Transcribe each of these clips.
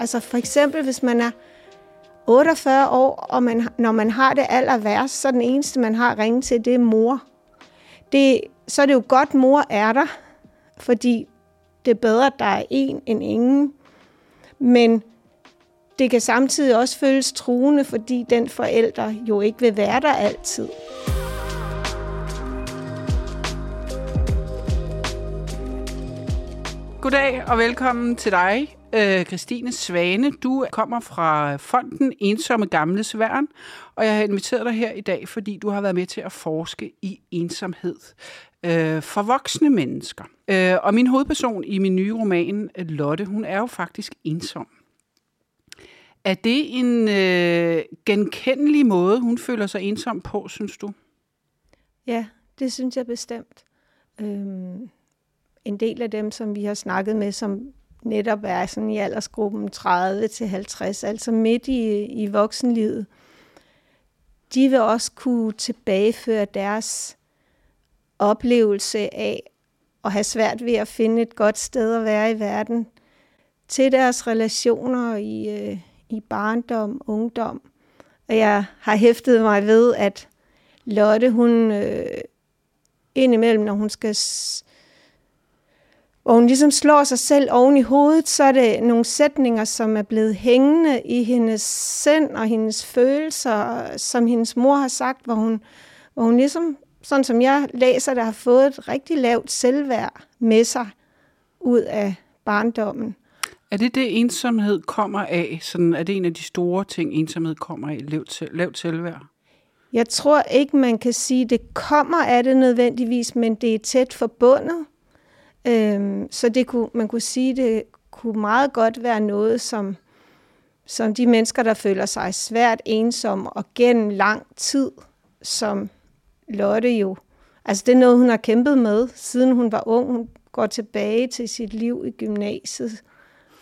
Altså for eksempel, hvis man er 48 år, og man, når man har det aller værst, så den eneste, man har ringe til, det er mor. Det, så er det jo godt, mor er der, fordi det er bedre, at der er en end ingen. Men det kan samtidig også føles truende, fordi den forælder jo ikke vil være der altid. Goddag og velkommen til dig, øh, Christine Svane. Du kommer fra fonden Ensomme Gamle Sværen, og jeg har inviteret dig her i dag, fordi du har været med til at forske i ensomhed øh, for voksne mennesker. Øh, og min hovedperson i min nye roman, Lotte, hun er jo faktisk ensom. Er det en øh, genkendelig måde, hun føler sig ensom på, synes du? Ja, det synes jeg bestemt. Øhm, en del af dem, som vi har snakket med, som netop er sådan i aldersgruppen 30 til 50, altså midt i, i voksenlivet, de vil også kunne tilbageføre deres oplevelse af at have svært ved at finde et godt sted at være i verden til deres relationer i, øh, i barndom, ungdom. Og jeg har hæftet mig ved, at Lotte, hun øh, indimellem, når hun skal hvor hun ligesom slår sig selv oven i hovedet, så er det nogle sætninger, som er blevet hængende i hendes sind og hendes følelser, som hendes mor har sagt, hvor hun, hvor hun ligesom, sådan som jeg læser det, har fået et rigtig lavt selvværd med sig ud af barndommen. Er det det, ensomhed kommer af? Sådan, er det en af de store ting, ensomhed kommer af, lavt, lavt selvværd? Jeg tror ikke, man kan sige, at det kommer af det nødvendigvis, men det er tæt forbundet. Øhm, så det kunne, man kunne sige, det kunne meget godt være noget, som, som de mennesker, der føler sig svært ensomme og gennem lang tid, som Lotte jo, altså det er noget, hun har kæmpet med, siden hun var ung. Hun går tilbage til sit liv i gymnasiet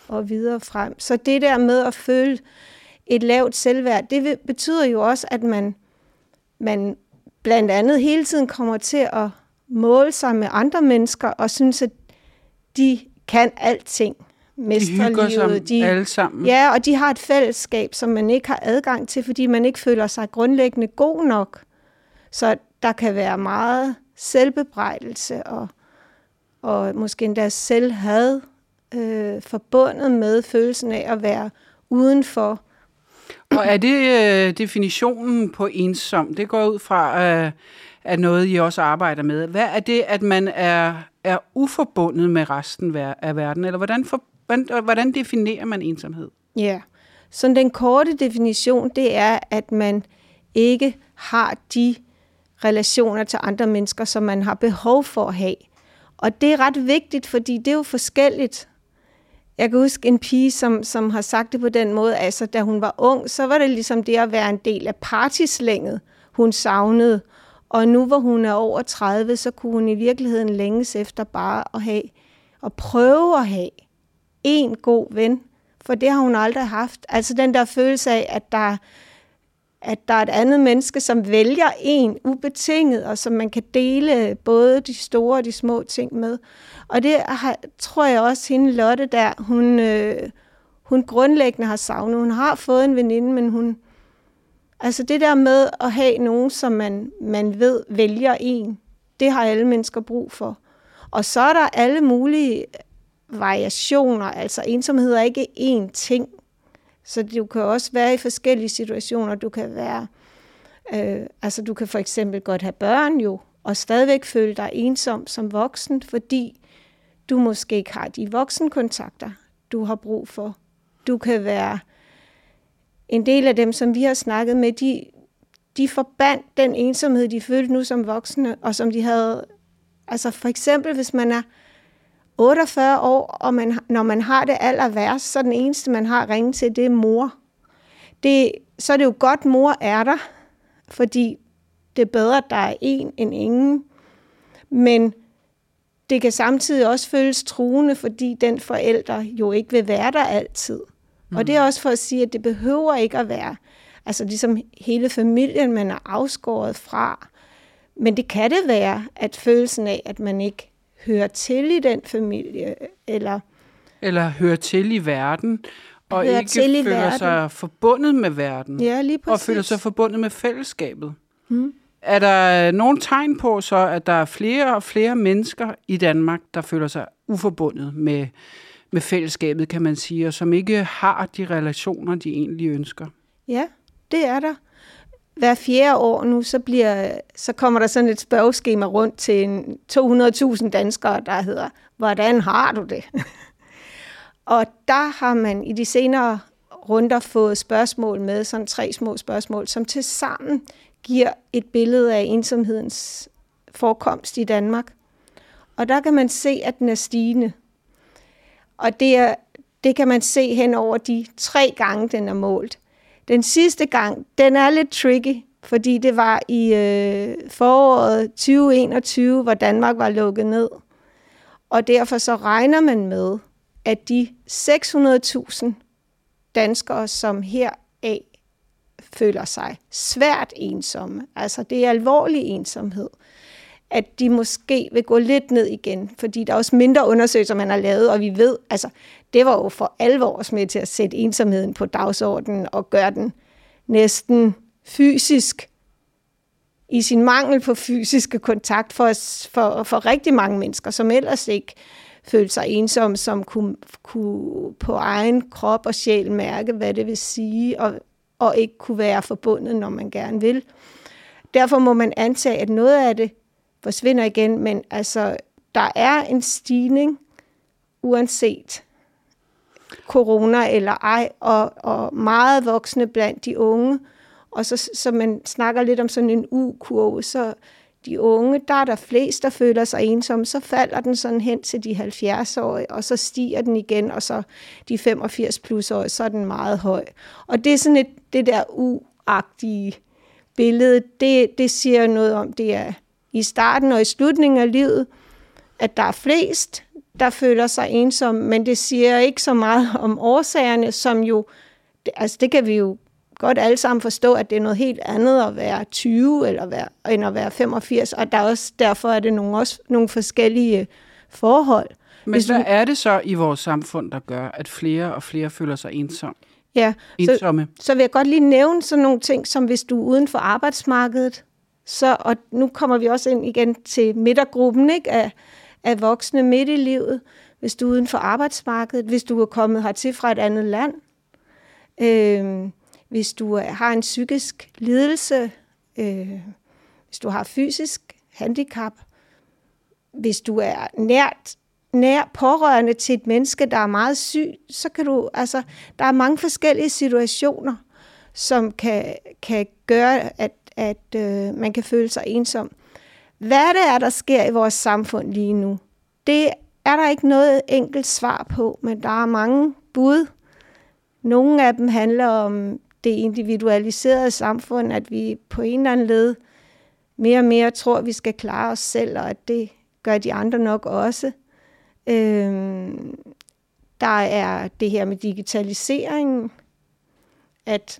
og videre frem. Så det der med at føle et lavt selvværd, det betyder jo også, at man, man blandt andet hele tiden kommer til at måle sig med andre mennesker og synes, at de kan alting. Mestre de hygger livet. De, alle sammen. Ja, og de har et fællesskab, som man ikke har adgang til, fordi man ikke føler sig grundlæggende god nok. Så der kan være meget selvbebrejdelse og, og måske endda selvhad øh, forbundet med følelsen af at være udenfor. Og er det øh, definitionen på ensom? Det går ud fra, øh, er noget, I også arbejder med. Hvad er det, at man er, er uforbundet med resten af verden? Eller hvordan, for, hvordan definerer man ensomhed? Ja, så den korte definition, det er, at man ikke har de relationer til andre mennesker, som man har behov for at have. Og det er ret vigtigt, fordi det er jo forskelligt. Jeg kan huske en pige, som, som har sagt det på den måde, altså da hun var ung, så var det ligesom det at være en del af partislænget, hun savnede. Og nu hvor hun er over 30, så kunne hun i virkeligheden længes efter bare at have, og prøve at have en god ven, for det har hun aldrig haft. Altså den der følelse af, at der, at der er et andet menneske, som vælger en ubetinget, og som man kan dele både de store og de små ting med. Og det har, tror jeg også, hende Lotte der, hun, øh, hun grundlæggende har savnet. Hun har fået en veninde, men hun, Altså det der med at have nogen, som man, man ved vælger en, det har alle mennesker brug for. Og så er der alle mulige variationer, altså ensomhed er ikke én ting. Så du kan også være i forskellige situationer. Du kan være, øh, altså du kan for eksempel godt have børn jo, og stadigvæk føle dig ensom som voksen, fordi du måske ikke har de voksenkontakter, du har brug for. Du kan være en del af dem, som vi har snakket med, de, de forbandt den ensomhed, de følte nu som voksne, og som de havde, altså for eksempel, hvis man er 48 år, og man, når man har det aller værst, så den eneste, man har ringe til, det er mor. Det, så er det jo godt, mor er der, fordi det er bedre, at der er en end ingen. Men det kan samtidig også føles truende, fordi den forælder jo ikke vil være der altid. Mm. Og det er også for at sige, at det behøver ikke at være altså ligesom hele familien, man er afskåret fra. Men det kan det være, at følelsen af, at man ikke hører til i den familie, eller... Eller hører til i verden, og hører ikke til i føler verden. sig forbundet med verden, Ja, lige og præcis. føler sig forbundet med fællesskabet. Hmm. Er der nogle tegn på så, at der er flere og flere mennesker i Danmark, der føler sig uforbundet med, med fællesskabet, kan man sige, og som ikke har de relationer, de egentlig ønsker? Ja, det er der. Hver fjerde år nu, så, bliver, så kommer der sådan et spørgeskema rundt til en 200.000 danskere, der hedder, hvordan har du det? og der har man i de senere runder fået spørgsmål med, sådan tre små spørgsmål, som til sammen giver et billede af ensomhedens forekomst i Danmark. Og der kan man se, at den er stigende. Og det, er, det kan man se hen over de tre gange, den er målt. Den sidste gang, den er lidt tricky, fordi det var i øh, foråret 2021, hvor Danmark var lukket ned. Og derfor så regner man med, at de 600.000 danskere, som heraf føler sig svært ensomme, altså det er alvorlig ensomhed, at de måske vil gå lidt ned igen, fordi der er også mindre undersøgelser, man har lavet, og vi ved, altså det var jo for alvor med til at sætte ensomheden på dagsordenen og gøre den næsten fysisk i sin mangel på fysiske kontakt for, for, for rigtig mange mennesker, som ellers ikke følte sig ensomme, som kunne, kunne på egen krop og sjæl mærke, hvad det vil sige, og, og ikke kunne være forbundet, når man gerne vil. Derfor må man antage, at noget af det forsvinder igen, men altså, der er en stigning, uanset corona eller ej, og, og meget voksne blandt de unge. Og så, så man snakker lidt om sådan en U-kurve, så de unge, der er der flest, der føler sig ensomme, så falder den sådan hen til de 70-årige, og så stiger den igen, og så de 85 plus år, så er den meget høj. Og det er sådan et, det der U-agtige billede, det, det siger noget om, det er i starten og i slutningen af livet, at der er flest, der føler sig ensomme, men det siger ikke så meget om årsagerne, som jo, altså det kan vi jo godt alle sammen forstå, at det er noget helt andet at være 20 eller være, end at være 85, og der er også, derfor er det nogle, også nogle forskellige forhold. Men Hvis hvad du- er det så i vores samfund, der gør, at flere og flere føler sig ensom, Ja, så, ensomme? så vil jeg godt lige nævne sådan nogle ting, som hvis du er uden for arbejdsmarkedet, så, og nu kommer vi også ind igen til midtergruppen ikke, af, af voksne midt i livet, hvis du er uden for arbejdsmarkedet, hvis du er kommet hertil fra et andet land, øh, hvis du har en psykisk lidelse, øh, hvis du har fysisk handicap, hvis du er nært nær pårørende til et menneske, der er meget syg, så kan du, altså, der er mange forskellige situationer, som kan, kan gøre, at, at øh, man kan føle sig ensom. Hvad det er, der sker i vores samfund lige nu, det er der ikke noget enkelt svar på, men der er mange bud. Nogle af dem handler om det individualiserede samfund, at vi på en eller anden led mere og mere tror, at vi skal klare os selv, og at det gør de andre nok også. Øhm, der er det her med digitaliseringen, at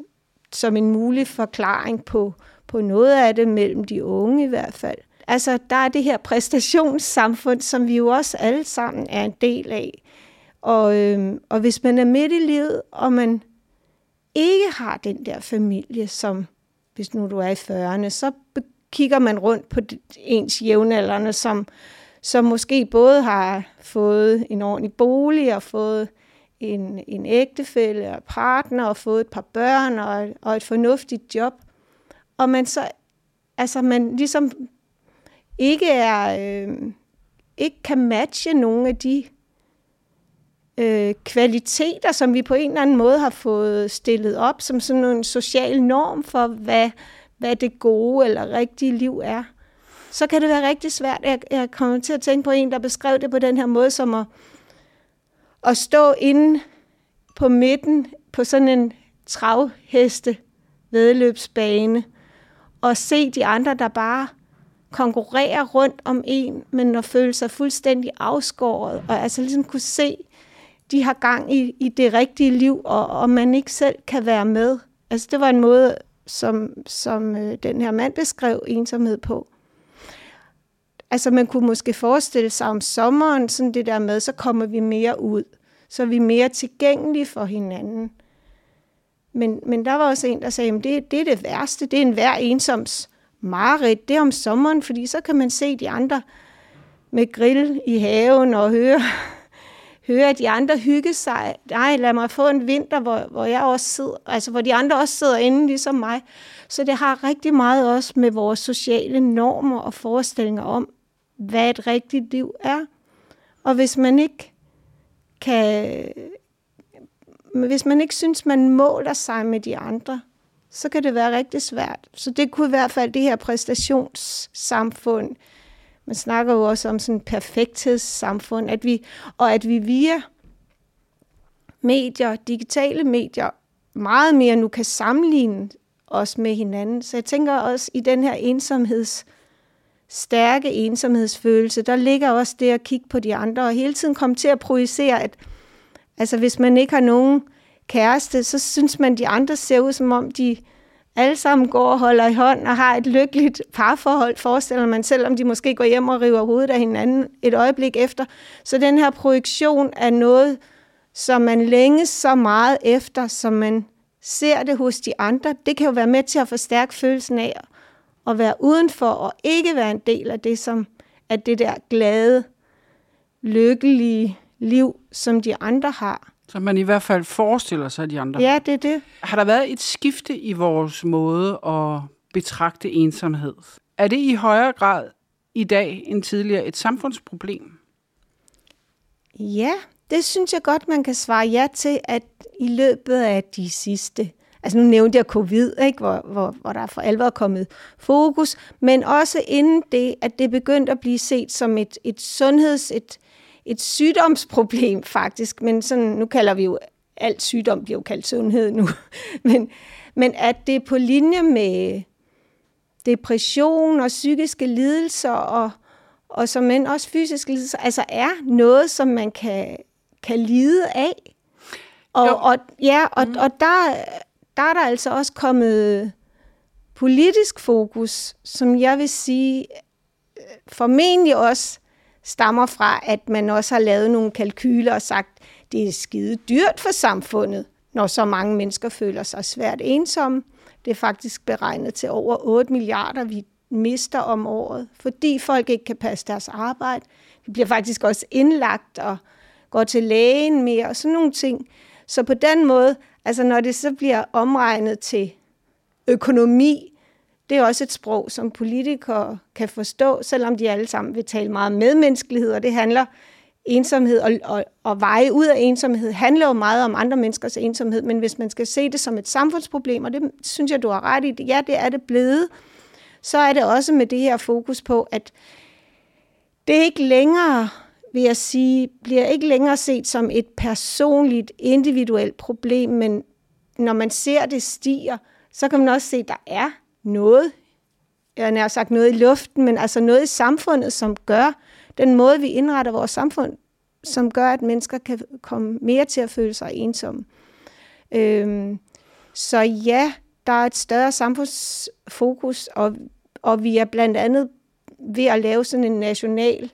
som en mulig forklaring på, på noget af det mellem de unge i hvert fald. Altså, der er det her præstationssamfund, som vi jo også alle sammen er en del af. Og, øhm, og hvis man er midt i livet, og man ikke har den der familie, som hvis nu du er i 40'erne, så kigger man rundt på ens jævnaldrende, som, som måske både har fået en ordentlig bolig og fået en, en ægtefælle og partner og fået et par børn og, og et fornuftigt job. Og man så, altså man ligesom ikke er, øh, ikke kan matche nogle af de øh, kvaliteter, som vi på en eller anden måde har fået stillet op som sådan en social norm for, hvad, hvad det gode eller rigtige liv er, så kan det være rigtig svært. Jeg, jeg kommer til at tænke på en, der beskrev det på den her måde, som at, at stå inde på midten på sådan en travheste vedløbsbane og se de andre, der bare konkurrerer rundt om en, men at føle sig fuldstændig afskåret, og altså ligesom kunne se, de har gang i, i det rigtige liv, og, og man ikke selv kan være med. Altså det var en måde, som, som øh, den her mand beskrev ensomhed på. Altså man kunne måske forestille sig om sommeren, sådan det der med, så kommer vi mere ud så er vi mere tilgængelige for hinanden. Men, men der var også en, der sagde, at det, det er det værste, det er en hver ensoms mareridt, det er om sommeren, fordi så kan man se de andre med grill i haven og høre, høre de andre hygge sig. Nej, lad mig få en vinter, hvor, hvor jeg også sidder, altså hvor de andre også sidder inde ligesom mig. Så det har rigtig meget også med vores sociale normer og forestillinger om, hvad et rigtigt liv er. Og hvis man ikke kan, hvis man ikke synes, man måler sig med de andre, så kan det være rigtig svært. Så det kunne i hvert fald det her præstationssamfund, man snakker jo også om sådan et perfekthedssamfund, at vi, og at vi via medier, digitale medier, meget mere nu kan sammenligne os med hinanden. Så jeg tænker også i den her ensomheds, stærke ensomhedsfølelse, der ligger også det at kigge på de andre, og hele tiden komme til at projicere, at altså, hvis man ikke har nogen kæreste, så synes man, de andre ser ud, som om de alle sammen går og holder i hånd og har et lykkeligt parforhold, forestiller man, selvom de måske går hjem og river hovedet af hinanden et øjeblik efter. Så den her projektion er noget, som man længes så meget efter, som man ser det hos de andre, det kan jo være med til at forstærke følelsen af at være udenfor og ikke være en del af det, som at det der glade, lykkelige liv, som de andre har. Så man i hvert fald forestiller sig de andre. Ja, det er det. Har der været et skifte i vores måde at betragte ensomhed? Er det i højere grad i dag end tidligere et samfundsproblem? Ja, det synes jeg godt, man kan svare ja til, at i løbet af de sidste Altså nu nævnte jeg covid, ikke? Hvor, hvor, hvor der for alvor er kommet fokus, men også inden det, at det begyndte at blive set som et, et sundheds, et, et sygdomsproblem faktisk, men sådan, nu kalder vi jo, alt sygdom bliver jo kaldt sundhed nu, men, men at det er på linje med depression og psykiske lidelser, og, og som men også fysiske lidelser, altså er noget, som man kan, kan lide af. Og, og, ja, og, mm. og der, der er der altså også kommet politisk fokus, som jeg vil sige øh, formentlig også stammer fra, at man også har lavet nogle kalkyler og sagt, det er skide dyrt for samfundet, når så mange mennesker føler sig svært ensomme. Det er faktisk beregnet til over 8 milliarder, vi mister om året, fordi folk ikke kan passe deres arbejde. De bliver faktisk også indlagt og går til lægen mere og sådan nogle ting. Så på den måde, altså når det så bliver omregnet til økonomi, det er også et sprog, som politikere kan forstå, selvom de alle sammen vil tale meget medmenneskelighed, og det handler ensomhed og, og, og veje ud af ensomhed handler jo meget om andre menneskers ensomhed, men hvis man skal se det som et samfundsproblem, og det synes jeg, du har ret i, ja, det er det blevet, så er det også med det her fokus på, at det ikke længere, vil jeg sige, bliver ikke længere set som et personligt, individuelt problem, men når man ser det stiger, så kan man også se, at der er noget, jeg har sagt noget i luften, men altså noget i samfundet, som gør, den måde, vi indretter vores samfund, som gør, at mennesker kan komme mere til at føle sig ensomme. Øhm, så ja, der er et større samfundsfokus, og, og vi er blandt andet ved at lave sådan en national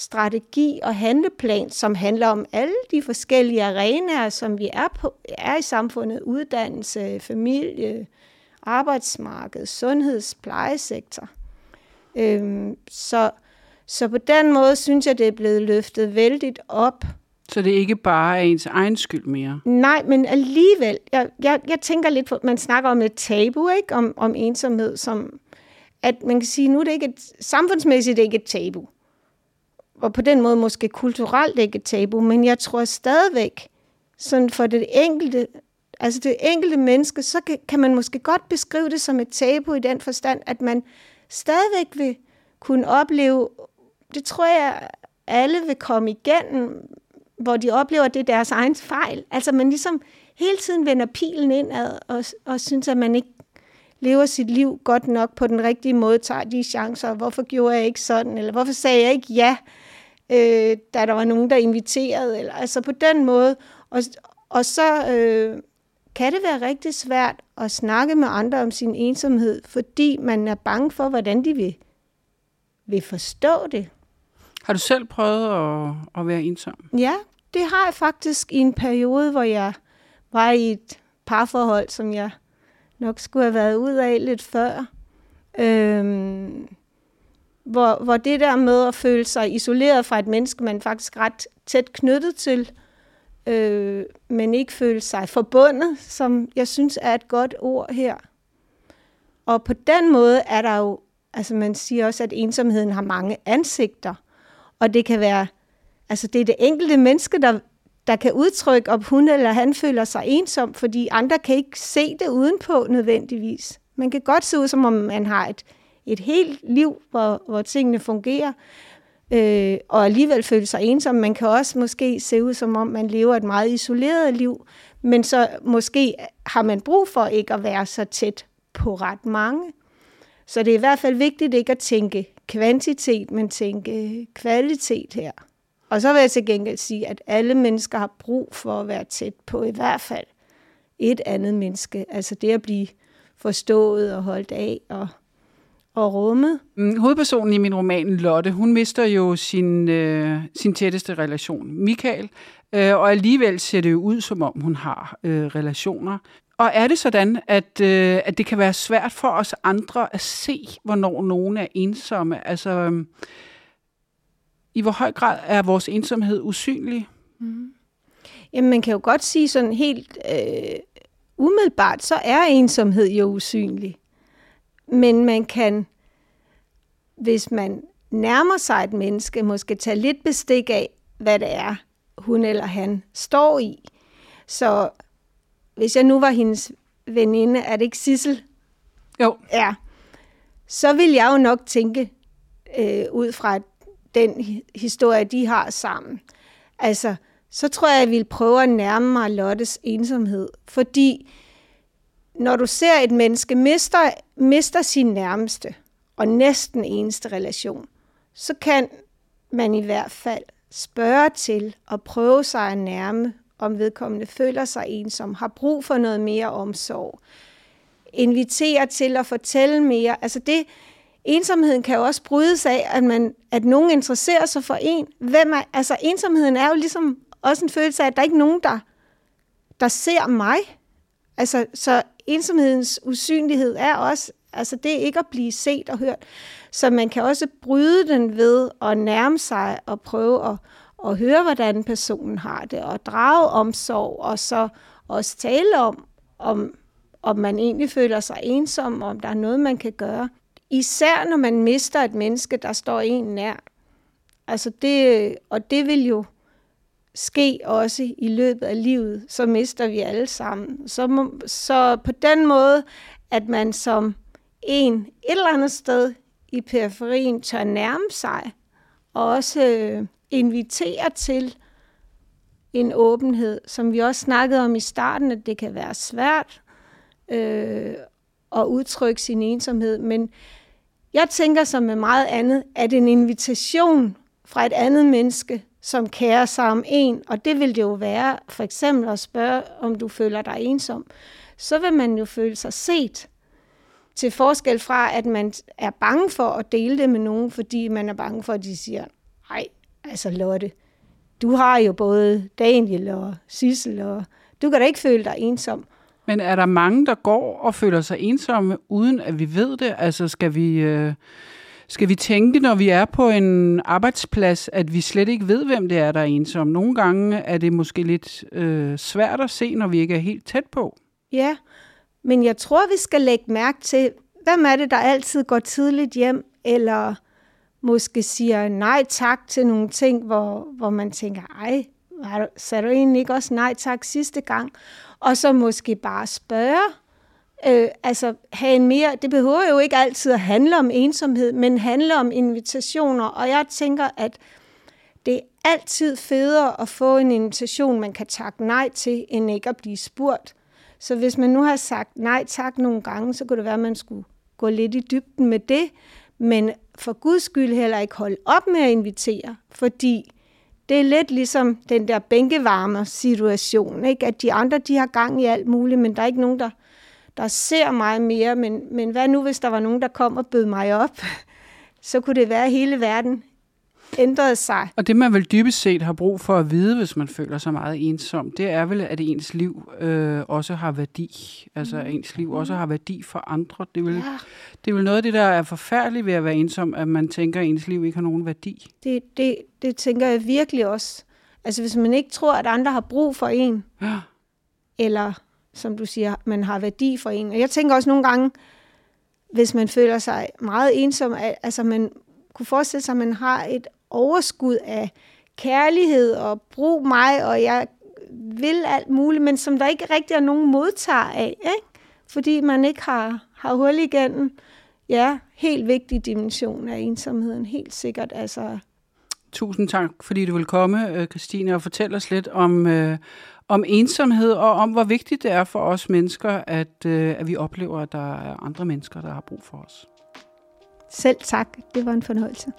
strategi og handleplan, som handler om alle de forskellige arenaer, som vi er, på, er i samfundet. Uddannelse, familie, arbejdsmarked, sundhedsplejesektor. Øhm, så, så på den måde synes jeg, det er blevet løftet vældigt op. Så det er ikke bare er ens egen skyld mere? Nej, men alligevel. Jeg, jeg, jeg tænker lidt på, man snakker om et tabu, ikke? Om, om ensomhed, som at man kan sige, nu er det ikke et, samfundsmæssigt ikke et tabu. Og på den måde måske kulturelt ikke et tabu, men jeg tror stadigvæk, sådan for det enkelte Altså det enkelte menneske, så kan, kan man måske godt beskrive det som et tabu i den forstand, at man stadigvæk vil kunne opleve, det tror jeg, alle vil komme igennem, hvor de oplever, at det er deres egen fejl. Altså man ligesom hele tiden vender pilen indad og, og synes, at man ikke lever sit liv godt nok på den rigtige måde, tager de chancer, hvorfor gjorde jeg ikke sådan, eller hvorfor sagde jeg ikke ja, øh, da der var nogen, der inviterede, eller altså på den måde. Og, og så, øh, kan det være rigtig svært at snakke med andre om sin ensomhed, fordi man er bange for, hvordan de vil, vil forstå det. Har du selv prøvet at, at være ensom? Ja, det har jeg faktisk i en periode, hvor jeg var i et parforhold, som jeg nok skulle have været ud af lidt før. Øhm, hvor, hvor det der med at føle sig isoleret fra et menneske, man faktisk ret tæt knyttet til, øh, men ikke føle sig forbundet, som jeg synes er et godt ord her. Og på den måde er der jo, altså man siger også, at ensomheden har mange ansigter, og det kan være, altså det er det enkelte menneske, der, der kan udtrykke, om hun eller han føler sig ensom, fordi andre kan ikke se det udenpå nødvendigvis. Man kan godt se ud, som om man har et, et helt liv, hvor, hvor tingene fungerer, øh, og alligevel føle sig ensom. Man kan også måske se ud, som om man lever et meget isoleret liv, men så måske har man brug for ikke at være så tæt på ret mange. Så det er i hvert fald vigtigt ikke at tænke kvantitet, men tænke kvalitet her. Og så vil jeg til gengæld sige, at alle mennesker har brug for at være tæt på i hvert fald et andet menneske. Altså det at blive forstået og holdt af og, og rummet. Mm, hovedpersonen i min roman, Lotte, hun mister jo sin, øh, sin tætteste relation, Michael, øh, og alligevel ser det jo ud, som om hun har øh, relationer. Og er det sådan, at, øh, at det kan være svært for os andre at se, hvornår nogen er ensomme? Altså, øh, i hvor høj grad er vores ensomhed usynlig? Mm. Jamen, man kan jo godt sige sådan helt øh, umiddelbart, så er ensomhed jo usynlig. Men man kan, hvis man nærmer sig et menneske, måske tage lidt bestik af, hvad det er, hun eller han står i. Så hvis jeg nu var hendes veninde, er det ikke Sissel? Jo. Ja. Så vil jeg jo nok tænke, øh, ud fra den historie, de har sammen. Altså, så tror jeg, jeg vil prøve at nærme mig Lottes ensomhed. Fordi når du ser et menneske mister, mister sin nærmeste og næsten eneste relation, så kan man i hvert fald spørge til og prøve sig at nærme, om vedkommende føler sig ensom, har brug for noget mere omsorg, invitere til at fortælle mere. Altså det, ensomheden kan jo også brydes af, at, man, at nogen interesserer sig for en. Hvem er, altså ensomheden er jo ligesom også en følelse af, at der ikke er nogen, der, der ser mig. Altså, så ensomhedens usynlighed er også, altså det er ikke at blive set og hørt. Så man kan også bryde den ved at nærme sig og prøve at, at høre, hvordan personen har det, og drage omsorg, og så også tale om, om, om man egentlig føler sig ensom, om der er noget, man kan gøre. Især når man mister et menneske, der står en nær. Altså det, og det vil jo ske også i løbet af livet, så mister vi alle sammen. Så, må, så på den måde, at man som en et eller andet sted i periferien tør nærme sig, og også øh, invitere til en åbenhed, som vi også snakkede om i starten, at det kan være svært øh, at udtrykke sin ensomhed, men jeg tænker som med meget andet, at en invitation fra et andet menneske som kærer sig om en, og det vil det jo være for eksempel at spørge, om du føler dig ensom, så vil man jo føle sig set. Til forskel fra, at man er bange for at dele det med nogen, fordi man er bange for, at de siger, nej, altså Lotte, du har jo både Daniel og Sissel, og du kan da ikke føle dig ensom. Men er der mange, der går og føler sig ensomme, uden at vi ved det? Altså skal vi... Øh skal vi tænke, når vi er på en arbejdsplads, at vi slet ikke ved, hvem det er, der er ensom? Nogle gange er det måske lidt øh, svært at se, når vi ikke er helt tæt på. Ja, men jeg tror, vi skal lægge mærke til, hvem er det, der altid går tidligt hjem, eller måske siger nej tak til nogle ting, hvor, hvor man tænker, ej, sagde du egentlig ikke også nej tak sidste gang? Og så måske bare spørge, øh, altså have en mere, det behøver jo ikke altid at handle om ensomhed, men handle om invitationer, og jeg tænker, at det er altid federe at få en invitation, man kan takke nej til, end ikke at blive spurgt. Så hvis man nu har sagt nej tak nogle gange, så kunne det være, at man skulle gå lidt i dybden med det, men for guds skyld heller ikke holde op med at invitere, fordi det er lidt ligesom den der bænkevarmer situation, ikke? at de andre de har gang i alt muligt, men der er ikke nogen, der der ser mig mere, men, men hvad nu, hvis der var nogen, der kom og bød mig op? Så kunne det være hele verden ændret sig. Og det, man vel dybest set har brug for at vide, hvis man føler sig meget ensom, det er vel, at ens liv øh, også har værdi. Altså, at ens liv også har værdi for andre. Det er, vel, Ja. det er vel noget af det, der er forfærdeligt ved at være ensom, at man tænker, at ens liv ikke har nogen værdi. Det, det, det tænker jeg virkelig også. Altså hvis man ikke tror, at andre har brug for en, Ja. eller som du siger, man har værdi for en. Og jeg tænker også nogle gange, hvis man føler sig meget ensom, at, altså man kunne forestille sig, at man har et overskud af kærlighed og brug mig, og jeg vil alt muligt, men som der ikke rigtig er nogen modtager af, ikke? fordi man ikke har, har hul igennem. Ja, helt vigtig dimension af ensomheden, helt sikkert. Altså, Tusind tak, fordi du vil komme, øh, Christine, og fortælle os lidt om, øh, om ensomhed og om, hvor vigtigt det er for os mennesker, at, øh, at vi oplever, at der er andre mennesker, der har brug for os. selv tak, det var en fornøjelse.